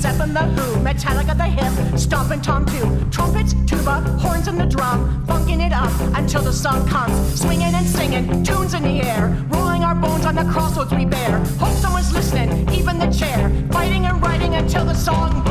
Metallica the hip, stompin' tom too. Trumpets, tuba, horns and the drum, funking it up until the sun comes. Swinging and singing, tunes in the air, rolling our bones on the crossroads we bear. Hope someone's listening, even the chair. Fighting and writing until the song